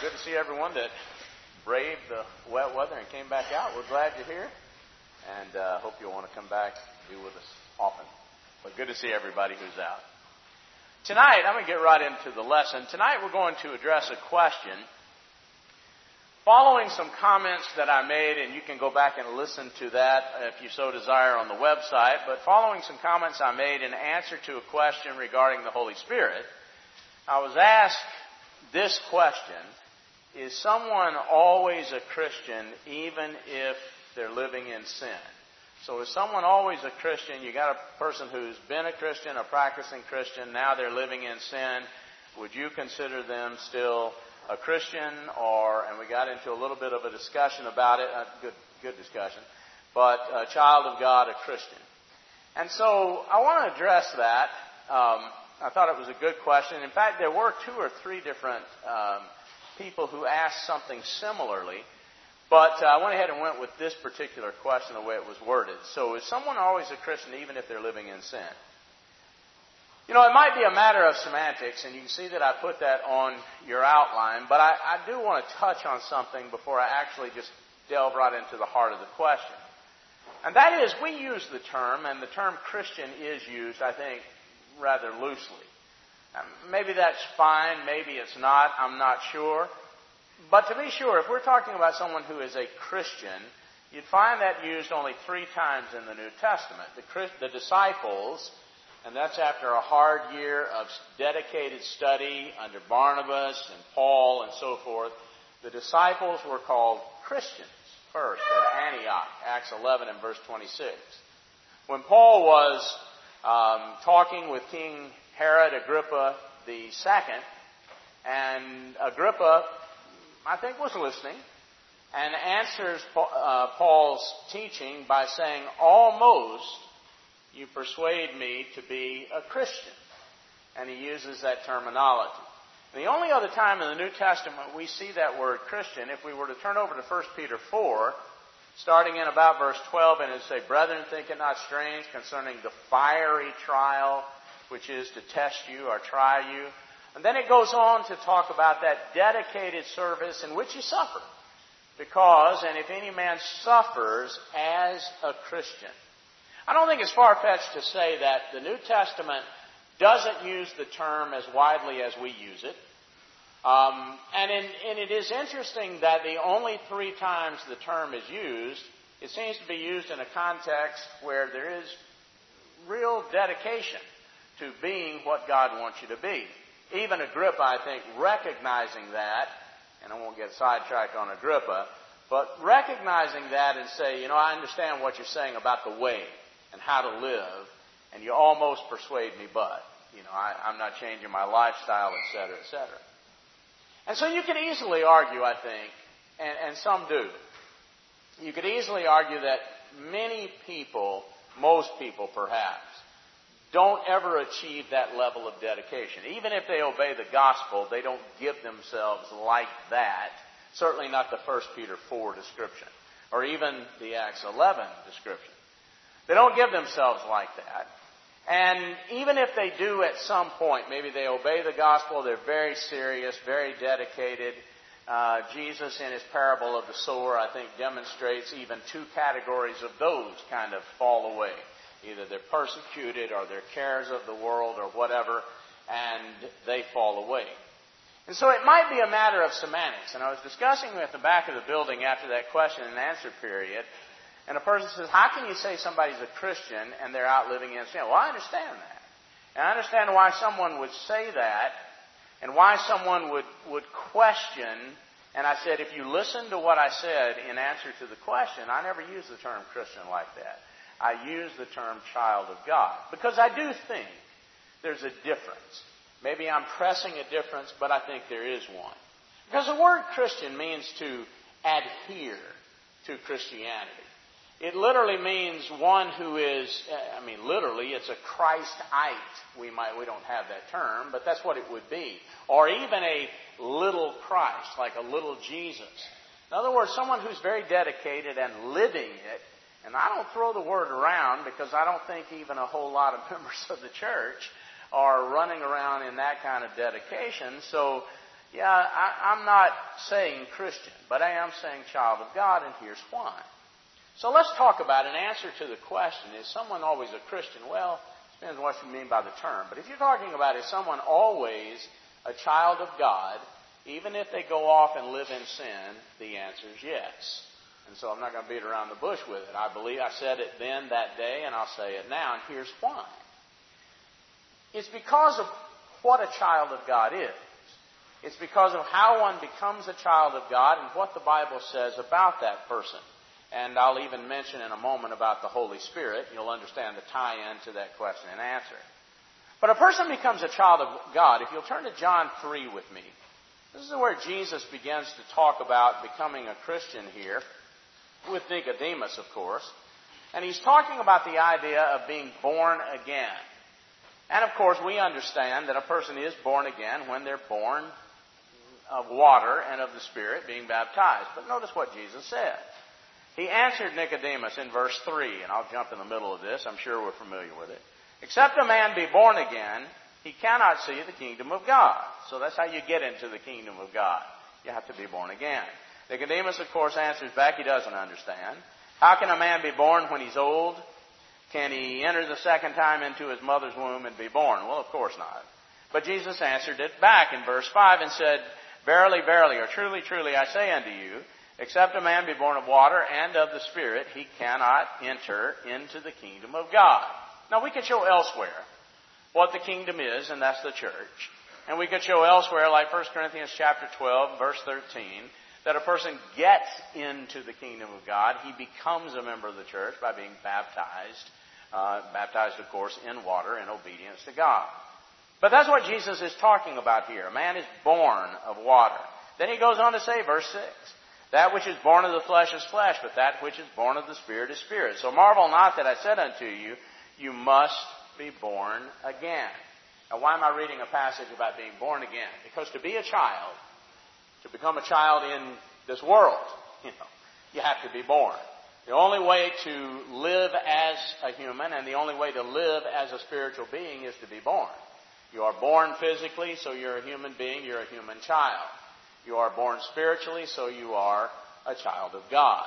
good to see everyone that braved the wet weather and came back out. We're glad you're here, and uh, hope you'll want to come back be with us often. But good to see everybody who's out. Tonight, I'm going to get right into the lesson. Tonight, we're going to address a question following some comments that I made, and you can go back and listen to that if you so desire on the website. But following some comments I made in answer to a question regarding the Holy Spirit, I was asked this question Is someone always a Christian even if they're living in sin? So is someone always a Christian? You got a person who's been a Christian, a practicing Christian, now they're living in sin. Would you consider them still a Christian or, and we got into a little bit of a discussion about it, a good, good discussion, but a child of God, a Christian. And so I want to address that. Um, I thought it was a good question. In fact, there were two or three different um, people who asked something similarly, but uh, I went ahead and went with this particular question the way it was worded. So, is someone always a Christian even if they're living in sin? You know, it might be a matter of semantics, and you can see that I put that on your outline, but I, I do want to touch on something before I actually just delve right into the heart of the question. And that is, we use the term, and the term Christian is used, I think, rather loosely. Maybe that's fine, maybe it's not, I'm not sure. But to be sure, if we're talking about someone who is a Christian, you'd find that used only three times in the New Testament. The, the disciples, and that's after a hard year of dedicated study under Barnabas and Paul and so forth, the disciples were called Christians first at Antioch, Acts 11 and verse 26. When Paul was um, talking with King Herod Agrippa the second, and Agrippa, I think, was listening and answers uh, Paul's teaching by saying, "Almost you persuade me to be a Christian," and he uses that terminology. The only other time in the New Testament we see that word Christian, if we were to turn over to 1 Peter 4, starting in about verse 12, and it say, Brethren, think it not strange concerning the fiery trial which is to test you or try you. And then it goes on to talk about that dedicated service in which you suffer. Because, and if any man suffers as a Christian. I don't think it's far fetched to say that the New Testament doesn't use the term as widely as we use it. Um, and, in, and it is interesting that the only three times the term is used, it seems to be used in a context where there is real dedication to being what God wants you to be. Even Agrippa, I think, recognizing that, and I won't get sidetracked on Agrippa, but recognizing that and say, you know, I understand what you're saying about the way and how to live, and you almost persuade me, but, you know, I, I'm not changing my lifestyle, et cetera, et cetera. And so you could easily argue, I think, and, and some do, you could easily argue that many people, most people perhaps, don't ever achieve that level of dedication. Even if they obey the gospel, they don't give themselves like that. Certainly not the 1 Peter 4 description, or even the Acts 11 description. They don't give themselves like that. And even if they do at some point, maybe they obey the gospel, they're very serious, very dedicated. Uh, Jesus, in his parable of the sower, I think demonstrates even two categories of those kind of fall away. Either they're persecuted or they're cares of the world or whatever, and they fall away. And so it might be a matter of semantics. And I was discussing at the back of the building after that question and answer period, and a person says, How can you say somebody's a Christian and they're out living in sin? Well, I understand that. And I understand why someone would say that and why someone would, would question. And I said, if you listen to what I said in answer to the question, I never use the term Christian like that. I use the term child of God. Because I do think there's a difference. Maybe I'm pressing a difference, but I think there is one. Because the word Christian means to adhere to Christianity. It literally means one who is, I mean, literally, it's a Christite. We might, we don't have that term, but that's what it would be. Or even a little Christ, like a little Jesus. In other words, someone who's very dedicated and living it and I don't throw the word around because I don't think even a whole lot of members of the church are running around in that kind of dedication. So Yeah, I, I'm not saying Christian, but I am saying child of God, and here's why. So let's talk about an answer to the question is someone always a Christian? Well, it depends on what you mean by the term. But if you're talking about is someone always a child of God, even if they go off and live in sin, the answer is yes. And so I'm not going to beat around the bush with it. I believe I said it then that day, and I'll say it now, and here's why. It's because of what a child of God is. It's because of how one becomes a child of God and what the Bible says about that person. And I'll even mention in a moment about the Holy Spirit. You'll understand the tie in to that question and answer. But a person becomes a child of God. If you'll turn to John 3 with me, this is where Jesus begins to talk about becoming a Christian here, with Nicodemus, of course. And he's talking about the idea of being born again. And of course, we understand that a person is born again when they're born of water and of the Spirit being baptized. But notice what Jesus said. He answered Nicodemus in verse 3, and I'll jump in the middle of this. I'm sure we're familiar with it. Except a man be born again, he cannot see the kingdom of God. So that's how you get into the kingdom of God. You have to be born again. Nicodemus, of course, answers back he doesn't understand. How can a man be born when he's old? Can he enter the second time into his mother's womb and be born? Well, of course not. But Jesus answered it back in verse 5 and said, Verily, verily, or truly, truly, I say unto you, except a man be born of water and of the Spirit, he cannot enter into the kingdom of God. Now, we could show elsewhere what the kingdom is, and that's the church. And we could show elsewhere, like 1 Corinthians chapter 12, verse 13, that a person gets into the kingdom of God. He becomes a member of the church by being baptized, uh, baptized, of course, in water in obedience to God. But that's what Jesus is talking about here. A man is born of water. Then he goes on to say, verse 6, that which is born of the flesh is flesh, but that which is born of the Spirit is spirit. So marvel not that I said unto you, you must be born again. Now, why am I reading a passage about being born again? Because to be a child, to become a child in this world, you know, you have to be born. The only way to live as a human and the only way to live as a spiritual being is to be born. You are born physically, so you're a human being, you're a human child. You are born spiritually, so you are a child of God.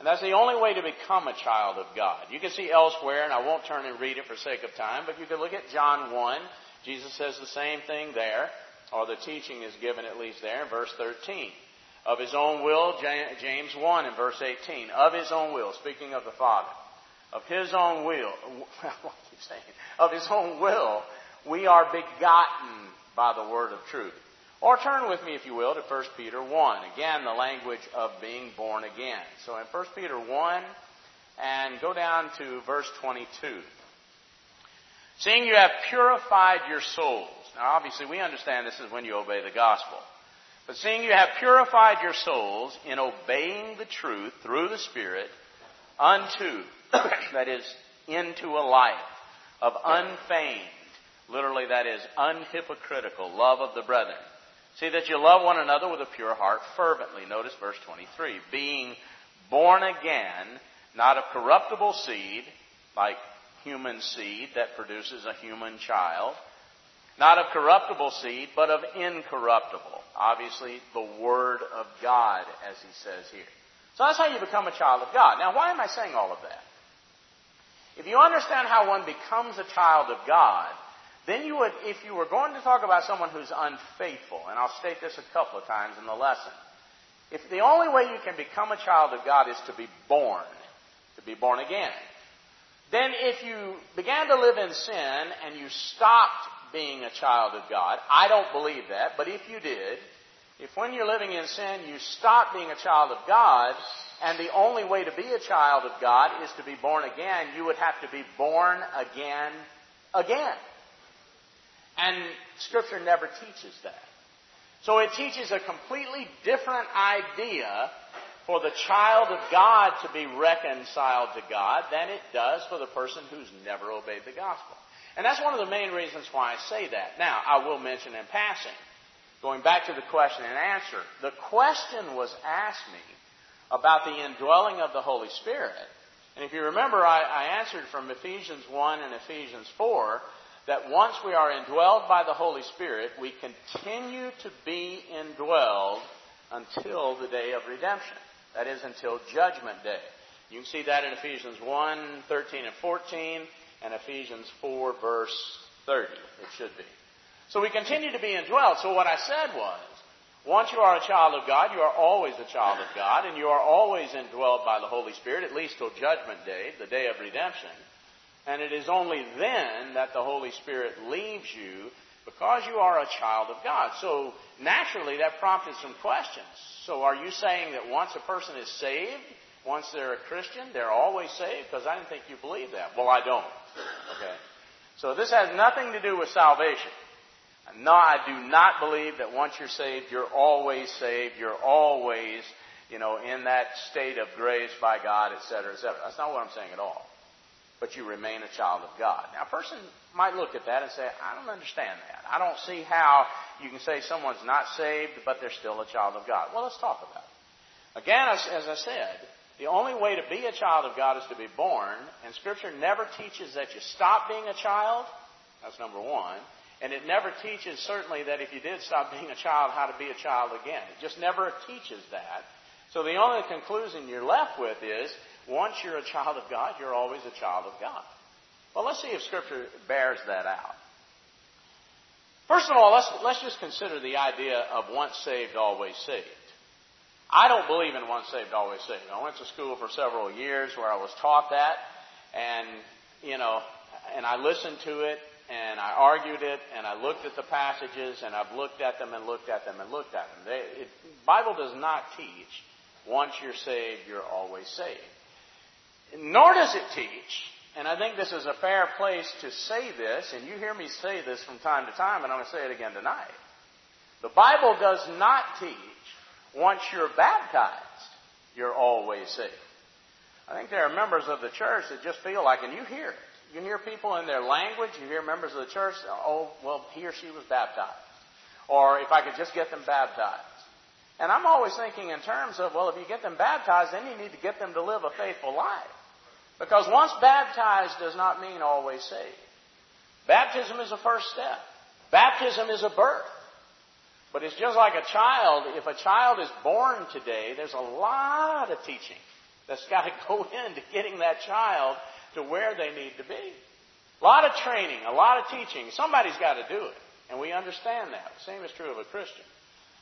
And that's the only way to become a child of God. You can see elsewhere, and I won't turn and read it for sake of time, but you can look at John 1. Jesus says the same thing there, or the teaching is given at least there in verse 13. Of his own will, James 1 in verse 18. Of his own will, speaking of the Father. Of his own will, what keep saying? Of his own will, we are begotten by the word of truth. Or turn with me, if you will, to 1 Peter 1. Again, the language of being born again. So in 1 Peter 1, and go down to verse 22. Seeing you have purified your souls. Now, obviously, we understand this is when you obey the gospel. But seeing you have purified your souls in obeying the truth through the Spirit unto, that is, into a life of unfeigned, literally that is, unhypocritical love of the brethren See that you love one another with a pure heart fervently. Notice verse 23. Being born again, not of corruptible seed, like human seed that produces a human child, not of corruptible seed, but of incorruptible. Obviously, the Word of God, as he says here. So that's how you become a child of God. Now, why am I saying all of that? If you understand how one becomes a child of God, then you would, if you were going to talk about someone who's unfaithful, and I'll state this a couple of times in the lesson, if the only way you can become a child of God is to be born, to be born again, then if you began to live in sin and you stopped being a child of God, I don't believe that, but if you did, if when you're living in sin you stop being a child of God, and the only way to be a child of God is to be born again, you would have to be born again, again. And Scripture never teaches that. So it teaches a completely different idea for the child of God to be reconciled to God than it does for the person who's never obeyed the gospel. And that's one of the main reasons why I say that. Now, I will mention in passing, going back to the question and answer, the question was asked me about the indwelling of the Holy Spirit. And if you remember, I, I answered from Ephesians 1 and Ephesians 4 that once we are indwelled by the Holy Spirit, we continue to be indwelled until the day of redemption. That is, until Judgment Day. You can see that in Ephesians 1, 13 and 14, and Ephesians 4, verse 30. It should be. So we continue to be indwelled. So what I said was, once you are a child of God, you are always a child of God, and you are always indwelled by the Holy Spirit, at least till Judgment Day, the day of redemption. And it is only then that the Holy Spirit leaves you because you are a child of God. So naturally that prompted some questions. So are you saying that once a person is saved, once they're a Christian, they're always saved? Because I didn't think you believed that. Well, I don't. Okay. So this has nothing to do with salvation. No, I do not believe that once you're saved, you're always saved. You're always, you know, in that state of grace by God, et cetera, et cetera. That's not what I'm saying at all. But you remain a child of God. Now, a person might look at that and say, I don't understand that. I don't see how you can say someone's not saved, but they're still a child of God. Well, let's talk about it. Again, as, as I said, the only way to be a child of God is to be born, and Scripture never teaches that you stop being a child. That's number one. And it never teaches, certainly, that if you did stop being a child, how to be a child again. It just never teaches that. So the only conclusion you're left with is, once you're a child of God, you're always a child of God. Well, let's see if Scripture bears that out. First of all, let's, let's just consider the idea of once saved, always saved. I don't believe in once saved, always saved. I went to school for several years where I was taught that, and, you know, and I listened to it, and I argued it, and I looked at the passages, and I've looked at them and looked at them and looked at them. They, it, Bible does not teach once you're saved, you're always saved. Nor does it teach, and I think this is a fair place to say this, and you hear me say this from time to time, and I'm going to say it again tonight. The Bible does not teach once you're baptized, you're always saved. I think there are members of the church that just feel like, and you hear it, you hear people in their language, you hear members of the church, oh, well, he or she was baptized. Or if I could just get them baptized. And I'm always thinking in terms of, well, if you get them baptized, then you need to get them to live a faithful life. Because once baptized does not mean always saved. Baptism is a first step. Baptism is a birth. But it's just like a child. If a child is born today, there's a lot of teaching that's got to go into getting that child to where they need to be. A lot of training, a lot of teaching. Somebody's got to do it. And we understand that. The same is true of a Christian.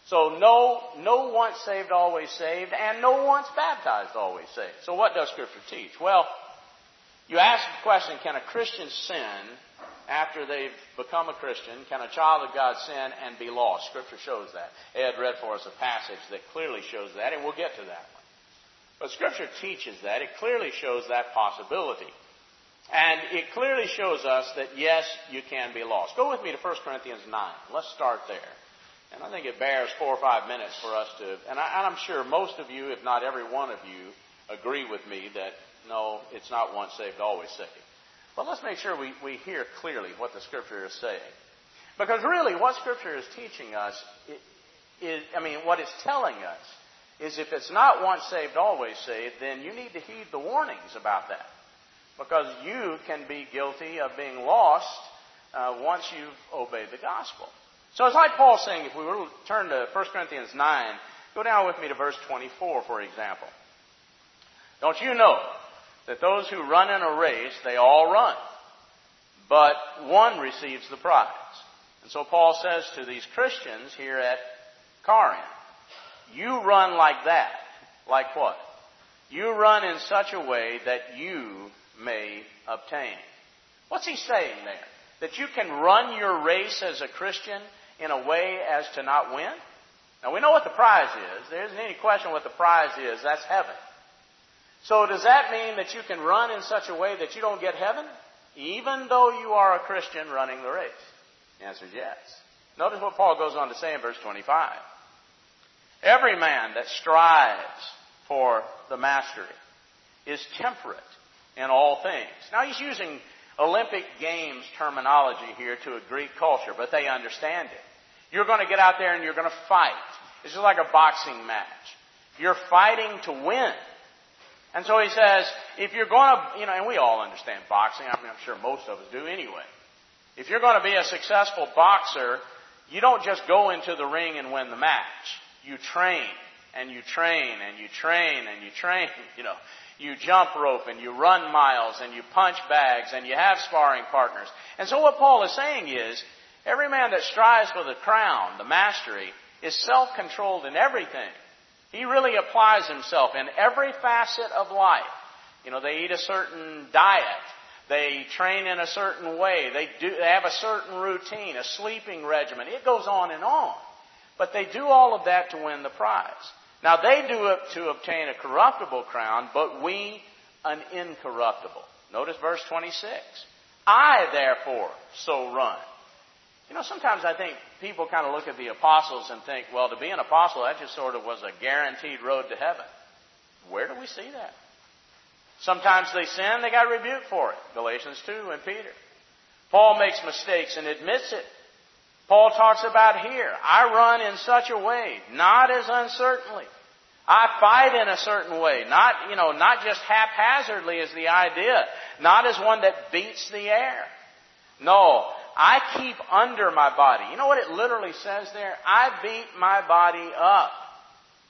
So no, no once saved, always saved, and no once baptized, always saved. So what does Scripture teach? Well, you ask the question, can a Christian sin after they've become a Christian? Can a child of God sin and be lost? Scripture shows that. Ed read for us a passage that clearly shows that, and we'll get to that one. But Scripture teaches that. It clearly shows that possibility. And it clearly shows us that yes, you can be lost. Go with me to 1 Corinthians 9. Let's start there. And I think it bears four or five minutes for us to, and, I, am sure most of you, if not every one of you, agree with me that no, it's not once saved, always saved. But let's make sure we, we hear clearly what the Scripture is saying. Because really, what Scripture is teaching us is, I mean, what it's telling us is if it's not once saved, always saved, then you need to heed the warnings about that. Because you can be guilty of being lost uh, once you've obeyed the gospel. So it's like Paul saying, if we were to turn to 1 Corinthians 9, go down with me to verse 24, for example. Don't you know that those who run in a race, they all run, but one receives the prize. And so Paul says to these Christians here at Corinth, you run like that. Like what? You run in such a way that you may obtain. What's he saying there? That you can run your race as a Christian in a way as to not win? Now we know what the prize is. There isn't any question what the prize is. That's heaven. So does that mean that you can run in such a way that you don't get heaven? Even though you are a Christian running the race? The answer is yes. Notice what Paul goes on to say in verse 25. Every man that strives for the mastery is temperate in all things. Now he's using Olympic Games terminology here to a Greek culture, but they understand it. You're going to get out there and you're going to fight. This is like a boxing match. You're fighting to win. And so he says, if you're going to, you know, and we all understand boxing. I mean, I'm sure most of us do anyway. If you're going to be a successful boxer, you don't just go into the ring and win the match. You train and you train and you train and you train. You know, you jump rope and you run miles and you punch bags and you have sparring partners. And so what Paul is saying is, every man that strives for the crown, the mastery, is self-controlled in everything. He really applies himself in every facet of life. You know, they eat a certain diet. They train in a certain way. They do, they have a certain routine, a sleeping regimen. It goes on and on. But they do all of that to win the prize. Now they do it to obtain a corruptible crown, but we an incorruptible. Notice verse 26. I therefore so run. You know, sometimes I think people kind of look at the apostles and think, well, to be an apostle, that just sort of was a guaranteed road to heaven. Where do we see that? Sometimes they sin, they got rebuked for it. Galatians 2 and Peter. Paul makes mistakes and admits it. Paul talks about here, I run in such a way, not as uncertainly. I fight in a certain way, not, you know, not just haphazardly is the idea, not as one that beats the air. No, I keep under my body. You know what it literally says there? I beat my body up.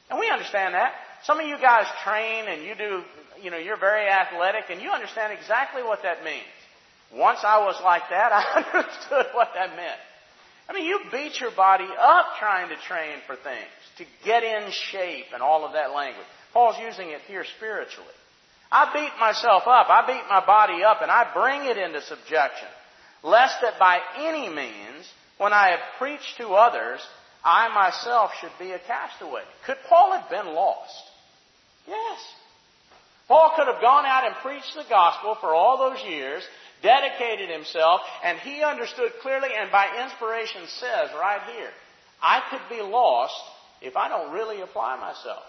And we understand that. Some of you guys train and you do, you know, you're very athletic and you understand exactly what that means. Once I was like that, I understood what that meant. I mean, you beat your body up trying to train for things, to get in shape and all of that language. Paul's using it here spiritually. I beat myself up. I beat my body up and I bring it into subjection, lest that by any means, when I have preached to others, I myself should be a castaway. Could Paul have been lost? Yes. Paul could have gone out and preached the gospel for all those years dedicated himself, and he understood clearly and by inspiration says right here, I could be lost if I don't really apply myself.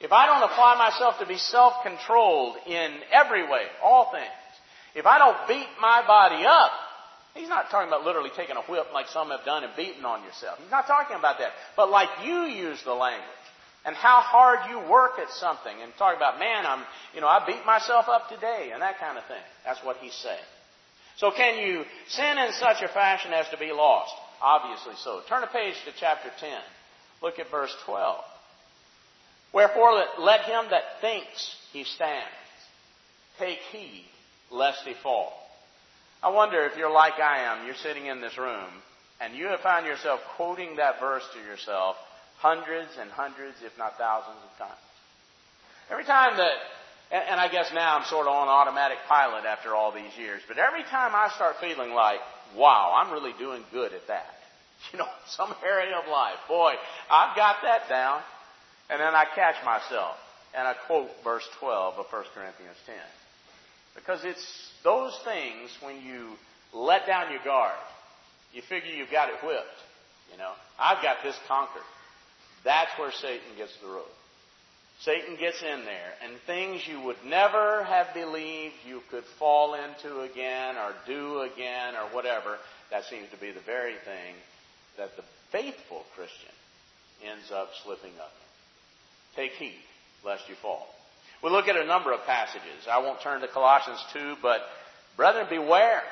If I don't apply myself to be self-controlled in every way, all things. If I don't beat my body up, he's not talking about literally taking a whip like some have done and beating on yourself. He's not talking about that. But like you use the language and how hard you work at something and talk about, man, I'm, you know, I beat myself up today and that kind of thing. That's what he's saying. So can you sin in such a fashion as to be lost? Obviously so. Turn a page to chapter 10. Look at verse 12. Wherefore let him that thinks he stands take heed lest he fall. I wonder if you're like I am, you're sitting in this room, and you have found yourself quoting that verse to yourself hundreds and hundreds, if not thousands of times. Every time that and, I guess now I'm sort of on automatic pilot after all these years. But every time I start feeling like, wow, I'm really doing good at that. You know, some area of life. Boy, I've got that down. And then I catch myself and I quote verse 12 of 1 Corinthians 10. Because it's those things when you let down your guard, you figure you've got it whipped. You know, I've got this conquered. That's where Satan gets the rope. Satan gets in there, and things you would never have believed you could fall into again or do again or whatever, that seems to be the very thing that the faithful Christian ends up slipping up. Take heed lest you fall. We'll look at a number of passages. I won't turn to Colossians 2, but brethren, beware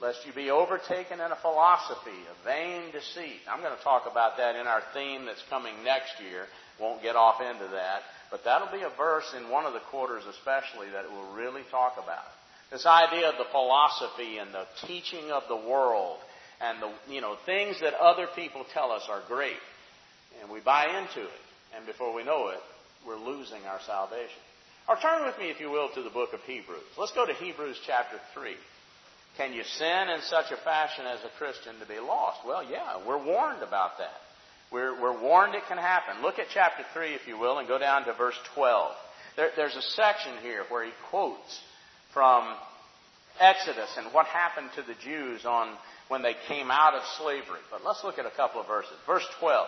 lest you be overtaken in a philosophy, a vain deceit. I'm going to talk about that in our theme that's coming next year won't get off into that. But that'll be a verse in one of the quarters especially that we'll really talk about. This idea of the philosophy and the teaching of the world and the, you know, things that other people tell us are great. And we buy into it. And before we know it, we're losing our salvation. Or turn with me, if you will, to the book of Hebrews. Let's go to Hebrews chapter 3. Can you sin in such a fashion as a Christian to be lost? Well, yeah, we're warned about that. We're, we're warned it can happen. Look at chapter 3, if you will, and go down to verse 12. There, there's a section here where he quotes from Exodus and what happened to the Jews on when they came out of slavery. But let's look at a couple of verses. Verse 12.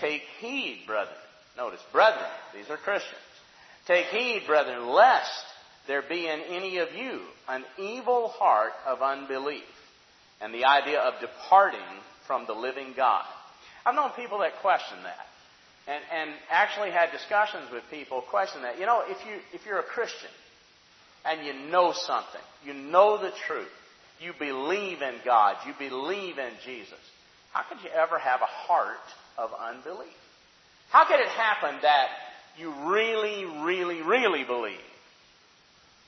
Take heed, brethren. Notice, brethren, these are Christians. Take heed, brethren, lest there be in any of you an evil heart of unbelief and the idea of departing from the living God. I've known people that question that. And, and actually had discussions with people question that. You know, if you if you're a Christian and you know something, you know the truth, You believe in God. You believe in Jesus. How could you ever have a heart of unbelief? How could it happen that you really, really, really believe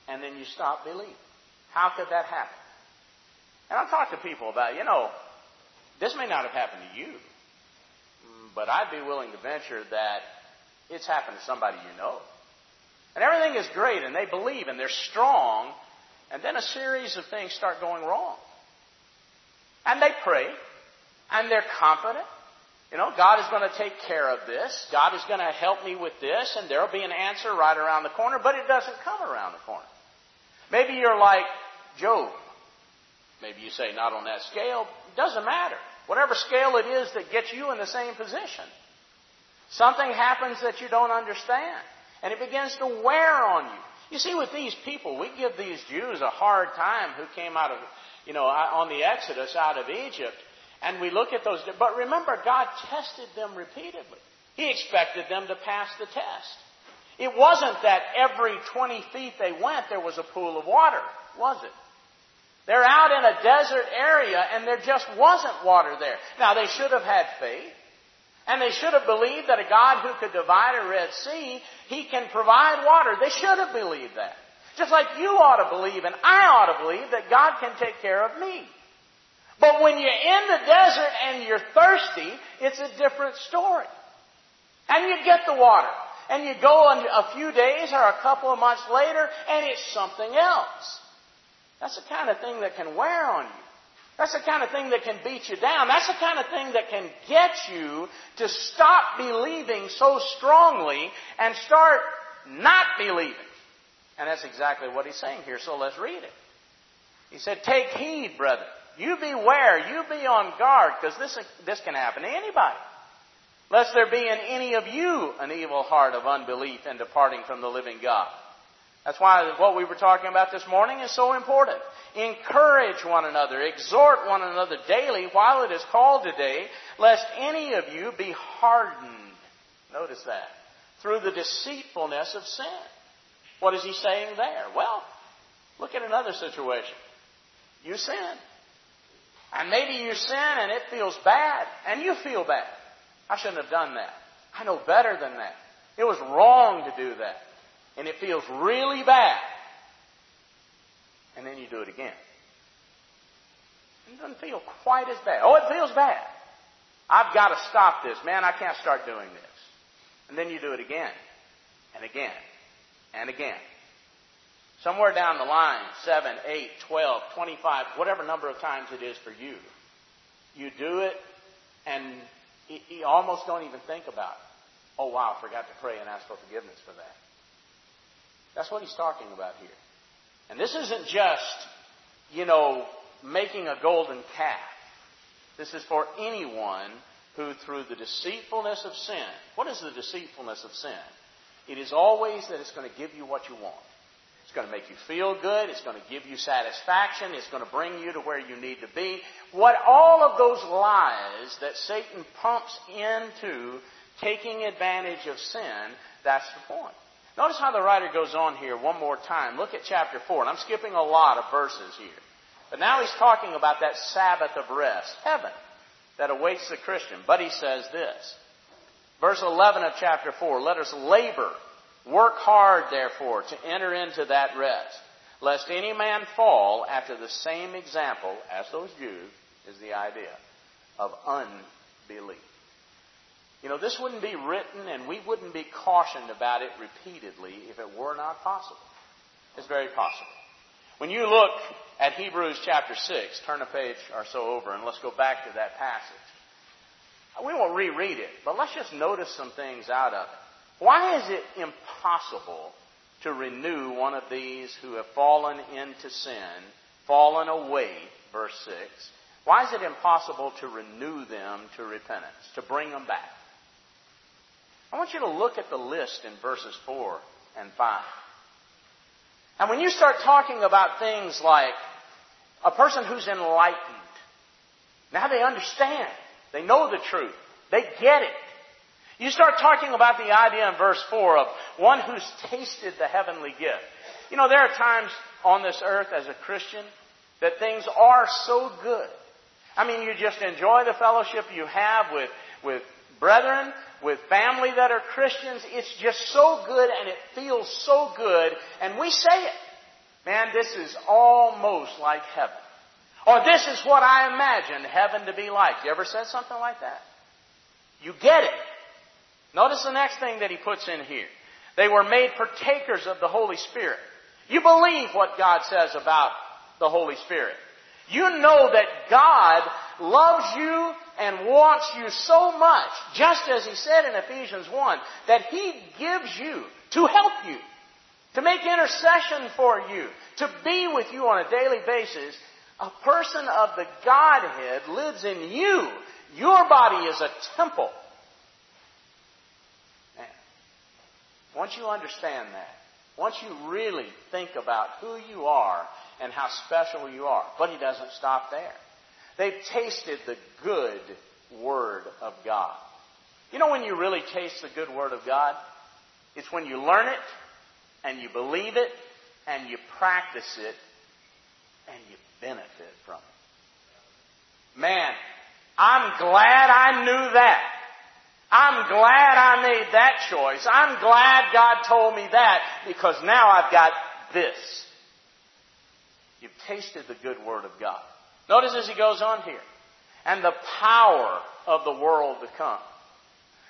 and then you stop believing? How could that happen? And I've talked to people about, you know, this may not have happened to you, but I'd be willing to venture that it's happened to somebody you know. And everything is great, and they believe, and they're strong, and then a series of things start going wrong. And they pray, and they're confident. You know, God is going to take care of this. God is going to help me with this, and there'll be an answer right around the corner, but it doesn't come around the corner. Maybe you're like Job. Maybe you say, not on that scale. It doesn't matter. Whatever scale it is that gets you in the same position. Something happens that you don't understand, and it begins to wear on you. You see, with these people, we give these Jews a hard time who came out of, you know, on the Exodus out of Egypt, and we look at those. But remember, God tested them repeatedly. He expected them to pass the test. It wasn't that every 20 feet they went there was a pool of water, was it? They're out in a desert area and there just wasn't water there. Now they should have had faith. And they should have believed that a God who could divide a Red Sea, He can provide water. They should have believed that. Just like you ought to believe and I ought to believe that God can take care of me. But when you're in the desert and you're thirsty, it's a different story. And you get the water. And you go a few days or a couple of months later and it's something else. That's the kind of thing that can wear on you. That's the kind of thing that can beat you down. That's the kind of thing that can get you to stop believing so strongly and start not believing. And that's exactly what he's saying here, so let's read it. He said, Take heed, brethren. You beware. You be on guard, because this, this can happen to anybody. Lest there be in any of you an evil heart of unbelief and departing from the living God. That's why what we were talking about this morning is so important. Encourage one another, exhort one another daily while it is called today, lest any of you be hardened. Notice that. Through the deceitfulness of sin. What is he saying there? Well, look at another situation. You sin. And maybe you sin and it feels bad, and you feel bad. I shouldn't have done that. I know better than that. It was wrong to do that and it feels really bad. And then you do it again. It doesn't feel quite as bad. Oh, it feels bad. I've got to stop this. Man, I can't start doing this. And then you do it again, and again, and again. Somewhere down the line, 7, 8, 12, 25, whatever number of times it is for you, you do it, and you almost don't even think about it. Oh, wow, I forgot to pray and ask for forgiveness for that. That's what he's talking about here. And this isn't just, you know, making a golden calf. This is for anyone who, through the deceitfulness of sin, what is the deceitfulness of sin? It is always that it's going to give you what you want. It's going to make you feel good. It's going to give you satisfaction. It's going to bring you to where you need to be. What all of those lies that Satan pumps into taking advantage of sin, that's the point. Notice how the writer goes on here one more time. Look at chapter 4. And I'm skipping a lot of verses here. But now he's talking about that Sabbath of rest, heaven, that awaits the Christian. But he says this. Verse 11 of chapter 4, let us labor, work hard therefore to enter into that rest, lest any man fall after the same example as those Jews, is the idea, of unbelief. You know, this wouldn't be written and we wouldn't be cautioned about it repeatedly if it were not possible. It's very possible. When you look at Hebrews chapter 6, turn a page or so over and let's go back to that passage. We won't reread it, but let's just notice some things out of it. Why is it impossible to renew one of these who have fallen into sin, fallen away, verse 6? Why is it impossible to renew them to repentance, to bring them back? I want you to look at the list in verses 4 and 5. And when you start talking about things like a person who's enlightened, now they understand. They know the truth. They get it. You start talking about the idea in verse 4 of one who's tasted the heavenly gift. You know, there are times on this earth as a Christian that things are so good. I mean, you just enjoy the fellowship you have with, with brethren, with family that are Christians. It's just so good and it feels so good. And we say it. Man, this is almost like heaven. Or this is what I imagine heaven to be like. You ever said something like that? You get it. Notice the next thing that he puts in here. They were made partakers of the Holy Spirit. You believe what God says about the Holy Spirit. You know that God loves you and wants you so much, just as He said in Ephesians 1, that He gives you to help you, to make intercession for you, to be with you on a daily basis. A person of the Godhead lives in you. Your body is a temple. Once you understand that, once you really think about who you are and how special you are, but he doesn't stop there. They've tasted the good Word of God. You know when you really taste the good Word of God? It's when you learn it, and you believe it, and you practice it, and you benefit from it. Man, I'm glad I knew that. I'm glad I made that choice. I'm glad God told me that because now I've got this. You've tasted the good word of God. Notice as he goes on here. And the power of the world to come.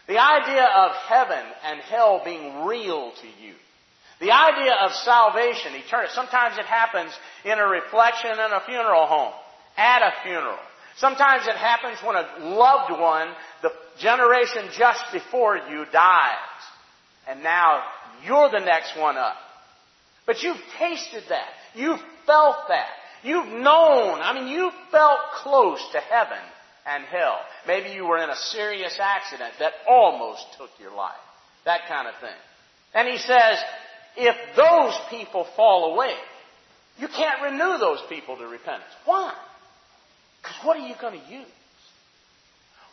The idea of heaven and hell being real to you. The idea of salvation, eternity. Sometimes it happens in a reflection in a funeral home, at a funeral. Sometimes it happens when a loved one, the generation just before you, dies. And now you're the next one up. But you've tasted that. You've felt that. You've known. I mean, you felt close to heaven and hell. Maybe you were in a serious accident that almost took your life. That kind of thing. And he says, if those people fall away, you can't renew those people to repentance. Why? What are you going to use?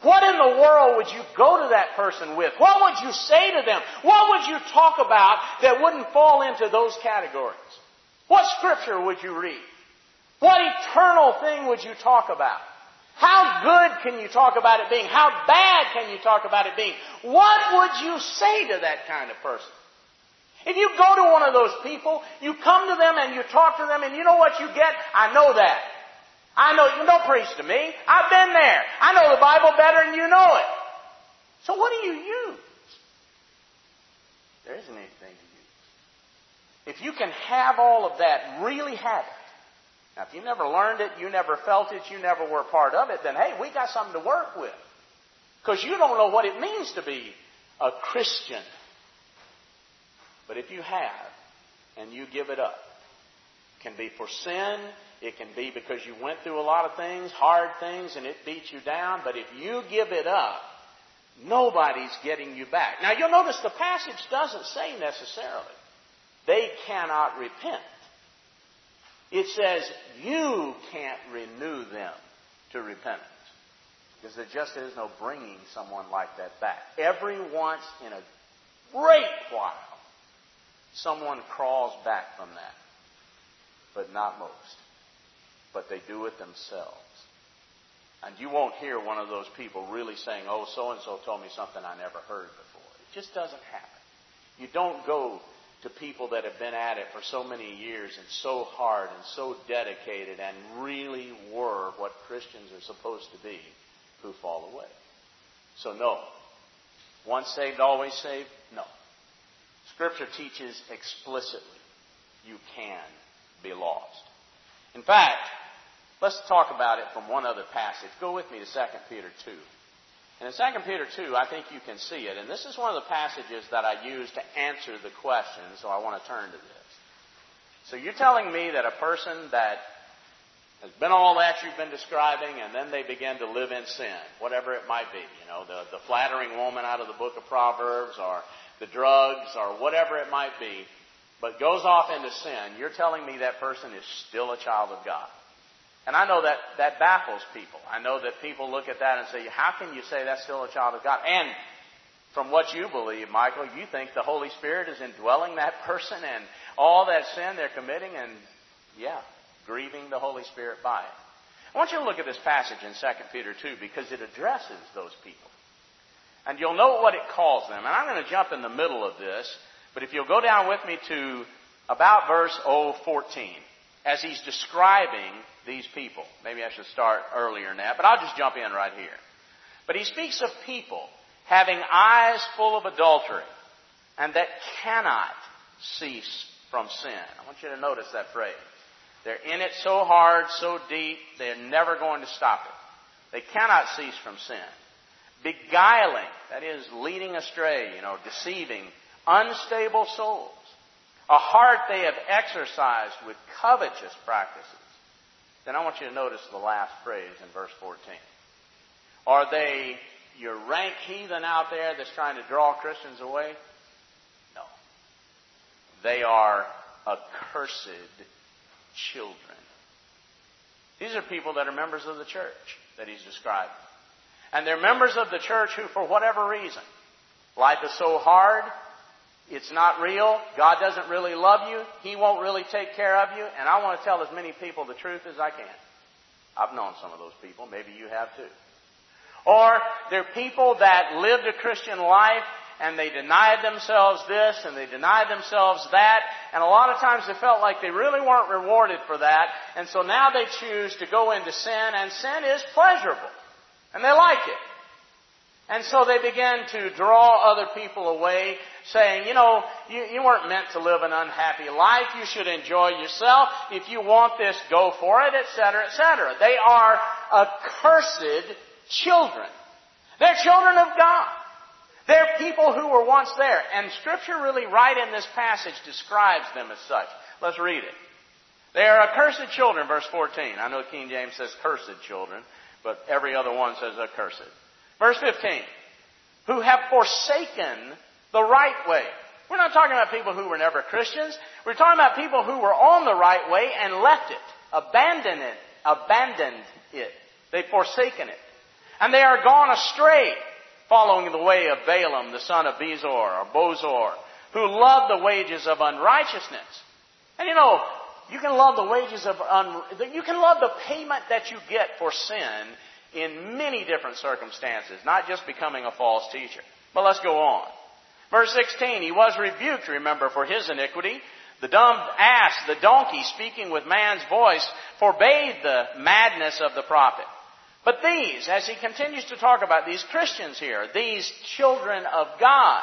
What in the world would you go to that person with? What would you say to them? What would you talk about that wouldn't fall into those categories? What scripture would you read? What eternal thing would you talk about? How good can you talk about it being? How bad can you talk about it being? What would you say to that kind of person? If you go to one of those people, you come to them and you talk to them and you know what you get? I know that. I know, you don't preach to me. I've been there. I know the Bible better than you know it. So what do you use? There isn't anything to use. If you can have all of that, really have it. Now, if you never learned it, you never felt it, you never were part of it, then hey, we got something to work with. Because you don't know what it means to be a Christian. But if you have, and you give it up, can be for sin, it can be because you went through a lot of things, hard things, and it beats you down. But if you give it up, nobody's getting you back. Now you'll notice the passage doesn't say necessarily they cannot repent. It says you can't renew them to repentance. Because there just is no bringing someone like that back. Every once in a great while, someone crawls back from that. But not most but they do it themselves. And you won't hear one of those people really saying, oh, so and so told me something I never heard before. It just doesn't happen. You don't go to people that have been at it for so many years and so hard and so dedicated and really were what Christians are supposed to be who fall away. So, no. Once saved, always saved? No. Scripture teaches explicitly you can be lost. In fact, Let's talk about it from one other passage. Go with me to 2 Peter 2. And in 2 Peter 2, I think you can see it. And this is one of the passages that I use to answer the question, so I want to turn to this. So you're telling me that a person that has been all that you've been describing, and then they begin to live in sin, whatever it might be, you know, the, the flattering woman out of the book of Proverbs, or the drugs, or whatever it might be, but goes off into sin, you're telling me that person is still a child of God. And I know that that baffles people. I know that people look at that and say, how can you say that's still a child of God? And from what you believe, Michael, you think the Holy Spirit is indwelling that person and all that sin they're committing, and yeah, grieving the Holy Spirit by it. I want you to look at this passage in 2 Peter 2 because it addresses those people. And you'll note what it calls them. And I'm going to jump in the middle of this, but if you'll go down with me to about verse 014, as he's describing these people. Maybe I should start earlier than that, but I'll just jump in right here. But he speaks of people having eyes full of adultery and that cannot cease from sin. I want you to notice that phrase. They're in it so hard, so deep, they're never going to stop it. They cannot cease from sin. Beguiling, that is, leading astray, you know, deceiving, unstable souls. A heart they have exercised with covetous practices. Then I want you to notice the last phrase in verse 14. Are they your rank heathen out there that's trying to draw Christians away? No. They are accursed children. These are people that are members of the church that he's describing. And they're members of the church who, for whatever reason, life is so hard, it's not real, God doesn't really love you, He won't really take care of you, and I want to tell as many people the truth as I can. I've known some of those people, maybe you have too. Or they're people that lived a Christian life and they denied themselves this and they denied themselves that, and a lot of times they felt like they really weren't rewarded for that, and so now they choose to go into sin, and sin is pleasurable. And they like it. And so they began to draw other people away, saying, you know, you, you weren't meant to live an unhappy life. You should enjoy yourself. If you want this, go for it, etc., etc. They are accursed children. They're children of God. They're people who were once there. And Scripture really right in this passage describes them as such. Let's read it. They are accursed children, verse 14. I know King James says cursed children, but every other one says accursed. Verse 15. Who have forsaken the right way. We're not talking about people who were never Christians. We're talking about people who were on the right way and left it, abandoned it, abandoned it. They've forsaken it. And they are gone astray, following the way of Balaam, the son of Bezor, or Bosor, who loved the wages of unrighteousness. And you know, you can love the wages of un, you can love the payment that you get for sin in many different circumstances, not just becoming a false teacher. But let's go on. Verse 16, he was rebuked, remember, for his iniquity. The dumb ass, the donkey, speaking with man's voice, forbade the madness of the prophet. But these, as he continues to talk about these Christians here, these children of God,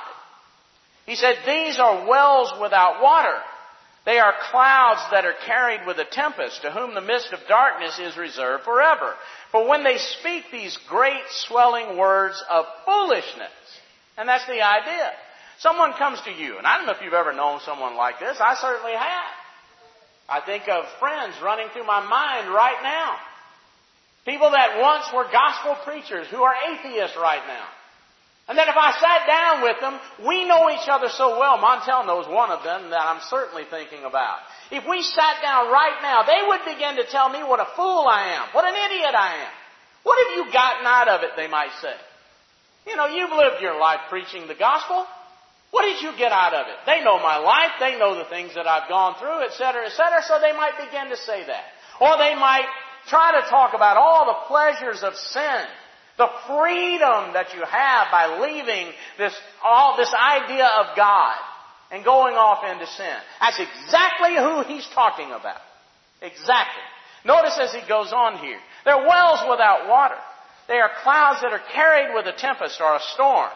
he said, these are wells without water. They are clouds that are carried with a tempest, to whom the mist of darkness is reserved forever. For when they speak these great swelling words of foolishness, and that's the idea. Someone comes to you, and I don't know if you've ever known someone like this. I certainly have. I think of friends running through my mind right now. People that once were gospel preachers who are atheists right now. And then if I sat down with them, we know each other so well. Montel knows one of them that I'm certainly thinking about. If we sat down right now, they would begin to tell me what a fool I am, what an idiot I am. What have you gotten out of it, they might say. You know, you've lived your life preaching the gospel. What did you get out of it? They know my life, they know the things that I've gone through, etc., etc., so they might begin to say that. Or they might try to talk about all the pleasures of sin the freedom that you have by leaving this, all this idea of God and going off into sin. That's exactly who he's talking about. Exactly. Notice as he goes on here. They're wells without water. They are clouds that are carried with a tempest or a storm.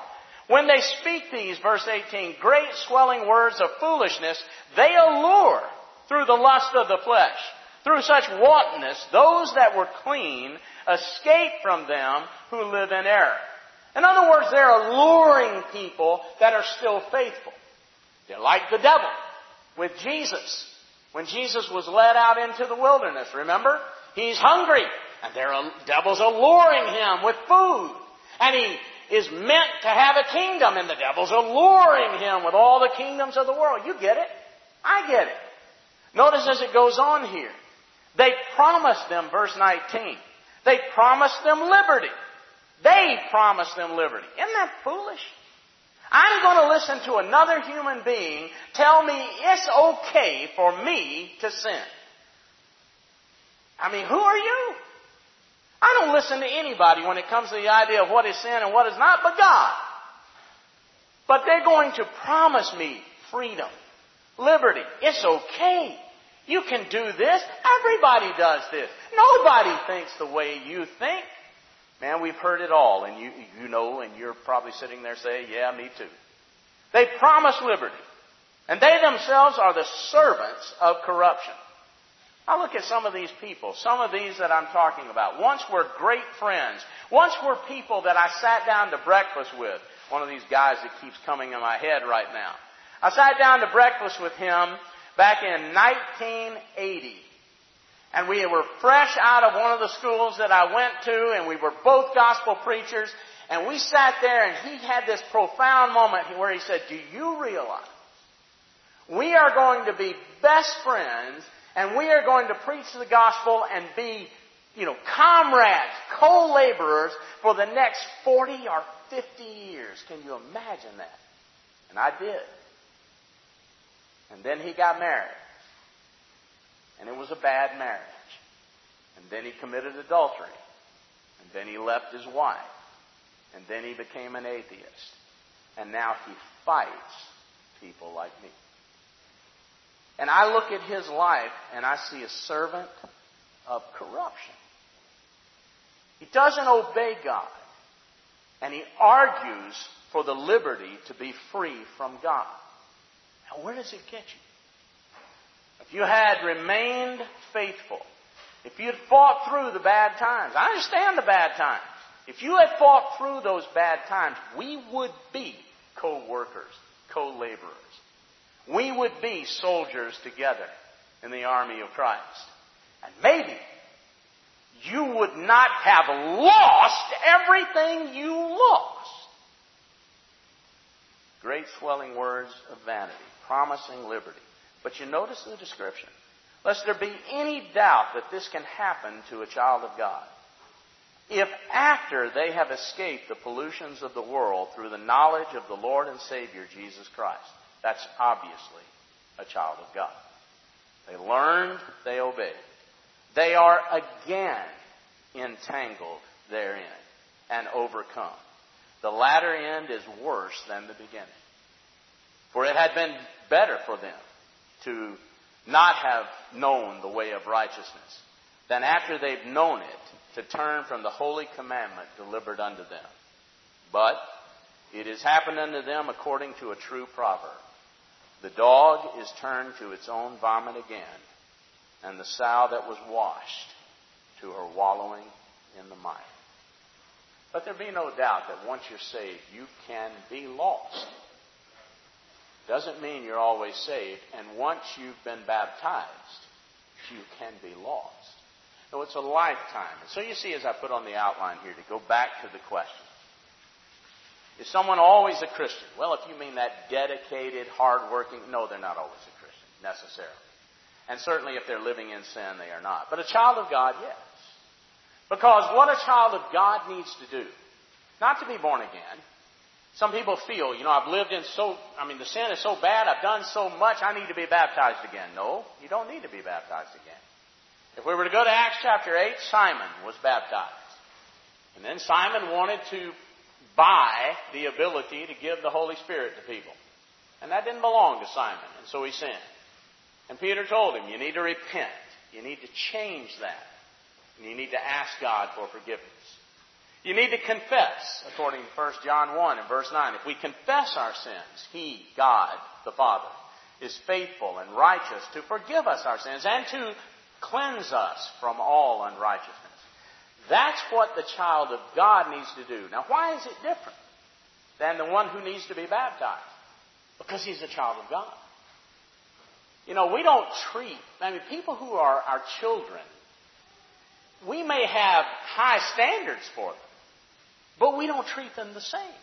When they speak these, verse 18, great swelling words of foolishness, they allure through the lust of the flesh. Through such wantonness, those that were clean escape from them who live in error. In other words, they're alluring people that are still faithful. They're like the devil with Jesus. When Jesus was led out into the wilderness, remember? He's hungry, and the devil's alluring him with food. And he is meant to have a kingdom, and the devil's alluring him with all the kingdoms of the world. You get it? I get it. Notice as it goes on here. They promised them, verse 19, they promised them liberty. They promised them liberty. Isn't that foolish? I'm going to listen to another human being tell me it's okay for me to sin. I mean, who are you? I don't listen to anybody when it comes to the idea of what is sin and what is not but God. But they're going to promise me freedom, liberty. It's okay. You can do this. Everybody does this. Nobody thinks the way you think. Man, we've heard it all, and you, you know, and you're probably sitting there saying, yeah, me too. They promise liberty. And they themselves are the servants of corruption. I look at some of these people, some of these that I'm talking about. Once were great friends. Once were people that I sat down to breakfast with. One of these guys that keeps coming in my head right now. I sat down to breakfast with him back in 1980. And we were fresh out of one of the schools that I went to, and we were both gospel preachers. And we sat there, and he had this profound moment where he said, Do you realize we are going to be best friends, and we are going to preach the gospel and be, you know, comrades, co laborers for the next 40 or 50 years? Can you imagine that? And I did. And then he got married. And it was a bad marriage. And then he committed adultery. And then he left his wife. And then he became an atheist. And now he fights people like me. And I look at his life and I see a servant of corruption. He doesn't obey God. And he argues for the liberty to be free from God. Now, where does it get you? If you had remained faithful, if you had fought through the bad times, I understand the bad times. If you had fought through those bad times, we would be co-workers, co-laborers. We would be soldiers together in the army of Christ. And maybe you would not have lost everything you lost. Great swelling words of vanity, promising liberty. But you notice the description. Lest there be any doubt that this can happen to a child of God. If after they have escaped the pollutions of the world through the knowledge of the Lord and Savior Jesus Christ, that's obviously a child of God. They learned, they obeyed. They are again entangled therein and overcome. The latter end is worse than the beginning. For it had been better for them to not have known the way of righteousness than after they've known it to turn from the holy commandment delivered unto them. But it has happened unto them according to a true proverb. The dog is turned to its own vomit again, and the sow that was washed to her wallowing in the mire. But there be no doubt that once you're saved, you can be lost. Doesn't mean you're always saved. And once you've been baptized, you can be lost. So it's a lifetime. And so you see, as I put on the outline here, to go back to the question. Is someone always a Christian? Well, if you mean that dedicated, hardworking, no, they're not always a Christian, necessarily. And certainly if they're living in sin, they are not. But a child of God, yes. Because what a child of God needs to do, not to be born again, some people feel, you know, I've lived in so, I mean, the sin is so bad, I've done so much, I need to be baptized again. No, you don't need to be baptized again. If we were to go to Acts chapter 8, Simon was baptized. And then Simon wanted to buy the ability to give the Holy Spirit to people. And that didn't belong to Simon, and so he sinned. And Peter told him, you need to repent. You need to change that. And you need to ask God for forgiveness. You need to confess, according to 1 John 1 and verse 9. If we confess our sins, He, God, the Father, is faithful and righteous to forgive us our sins and to cleanse us from all unrighteousness. That's what the child of God needs to do. Now, why is it different than the one who needs to be baptized? Because he's a child of God. You know, we don't treat, I mean, people who are our children, we may have high standards for them. But we don't treat them the same.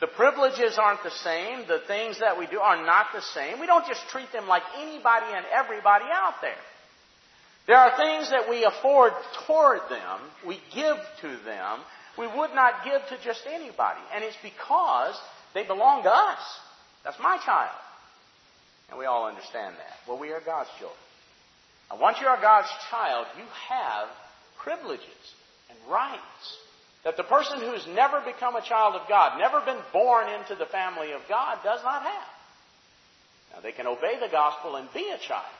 The privileges aren't the same. The things that we do are not the same. We don't just treat them like anybody and everybody out there. There are things that we afford toward them, we give to them, we would not give to just anybody. And it's because they belong to us. That's my child. And we all understand that. Well, we are God's children. Now, once you are God's child, you have privileges and rights that the person who's never become a child of God, never been born into the family of God, does not have. Now, they can obey the gospel and be a child,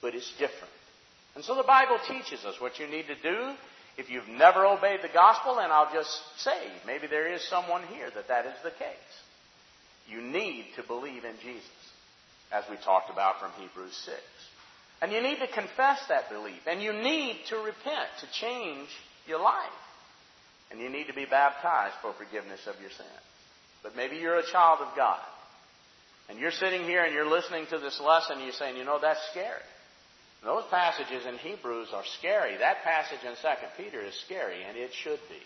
but it's different. And so the Bible teaches us what you need to do if you've never obeyed the gospel, and I'll just say, maybe there is someone here that that is the case. You need to believe in Jesus, as we talked about from Hebrews 6. And you need to confess that belief, and you need to repent to change your life. And you need to be baptized for forgiveness of your sins. But maybe you're a child of God. And you're sitting here and you're listening to this lesson and you're saying, you know, that's scary. Those passages in Hebrews are scary. That passage in 2 Peter is scary, and it should be.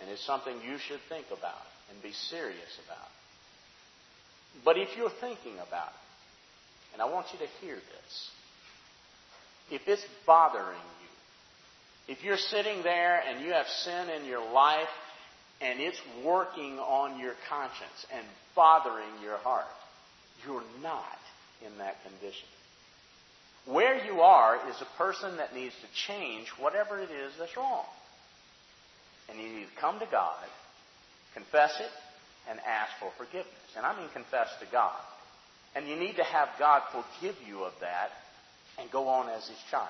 And it's something you should think about and be serious about. But if you're thinking about it, and I want you to hear this, if it's bothering you, if you're sitting there and you have sin in your life and it's working on your conscience and bothering your heart, you're not in that condition. Where you are is a person that needs to change whatever it is that's wrong. And you need to come to God, confess it, and ask for forgiveness. And I mean confess to God. And you need to have God forgive you of that and go on as His child.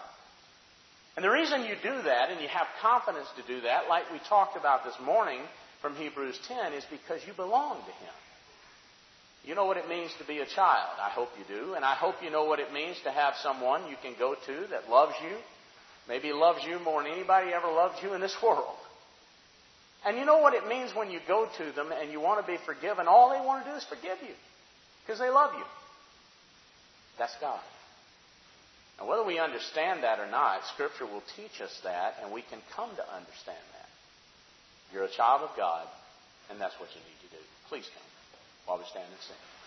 And the reason you do that and you have confidence to do that, like we talked about this morning from Hebrews 10, is because you belong to Him. You know what it means to be a child. I hope you do. And I hope you know what it means to have someone you can go to that loves you, maybe loves you more than anybody ever loved you in this world. And you know what it means when you go to them and you want to be forgiven? All they want to do is forgive you because they love you. That's God. And whether we understand that or not, Scripture will teach us that, and we can come to understand that. You're a child of God, and that's what you need to do. Please come while we stand and sing.